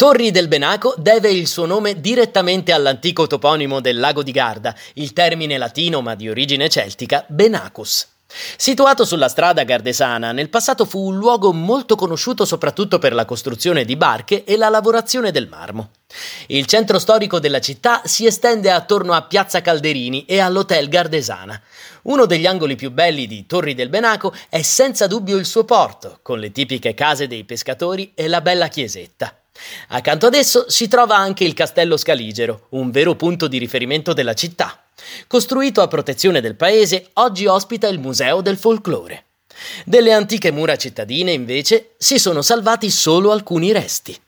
Torri del Benaco deve il suo nome direttamente all'antico toponimo del lago di Garda, il termine latino ma di origine celtica, Benacus. Situato sulla strada gardesana, nel passato fu un luogo molto conosciuto soprattutto per la costruzione di barche e la lavorazione del marmo. Il centro storico della città si estende attorno a Piazza Calderini e all'Hotel Gardesana. Uno degli angoli più belli di Torri del Benaco è senza dubbio il suo porto, con le tipiche case dei pescatori e la bella chiesetta. Accanto ad esso si trova anche il Castello Scaligero, un vero punto di riferimento della città. Costruito a protezione del paese, oggi ospita il Museo del Folklore. Delle antiche mura cittadine, invece, si sono salvati solo alcuni resti.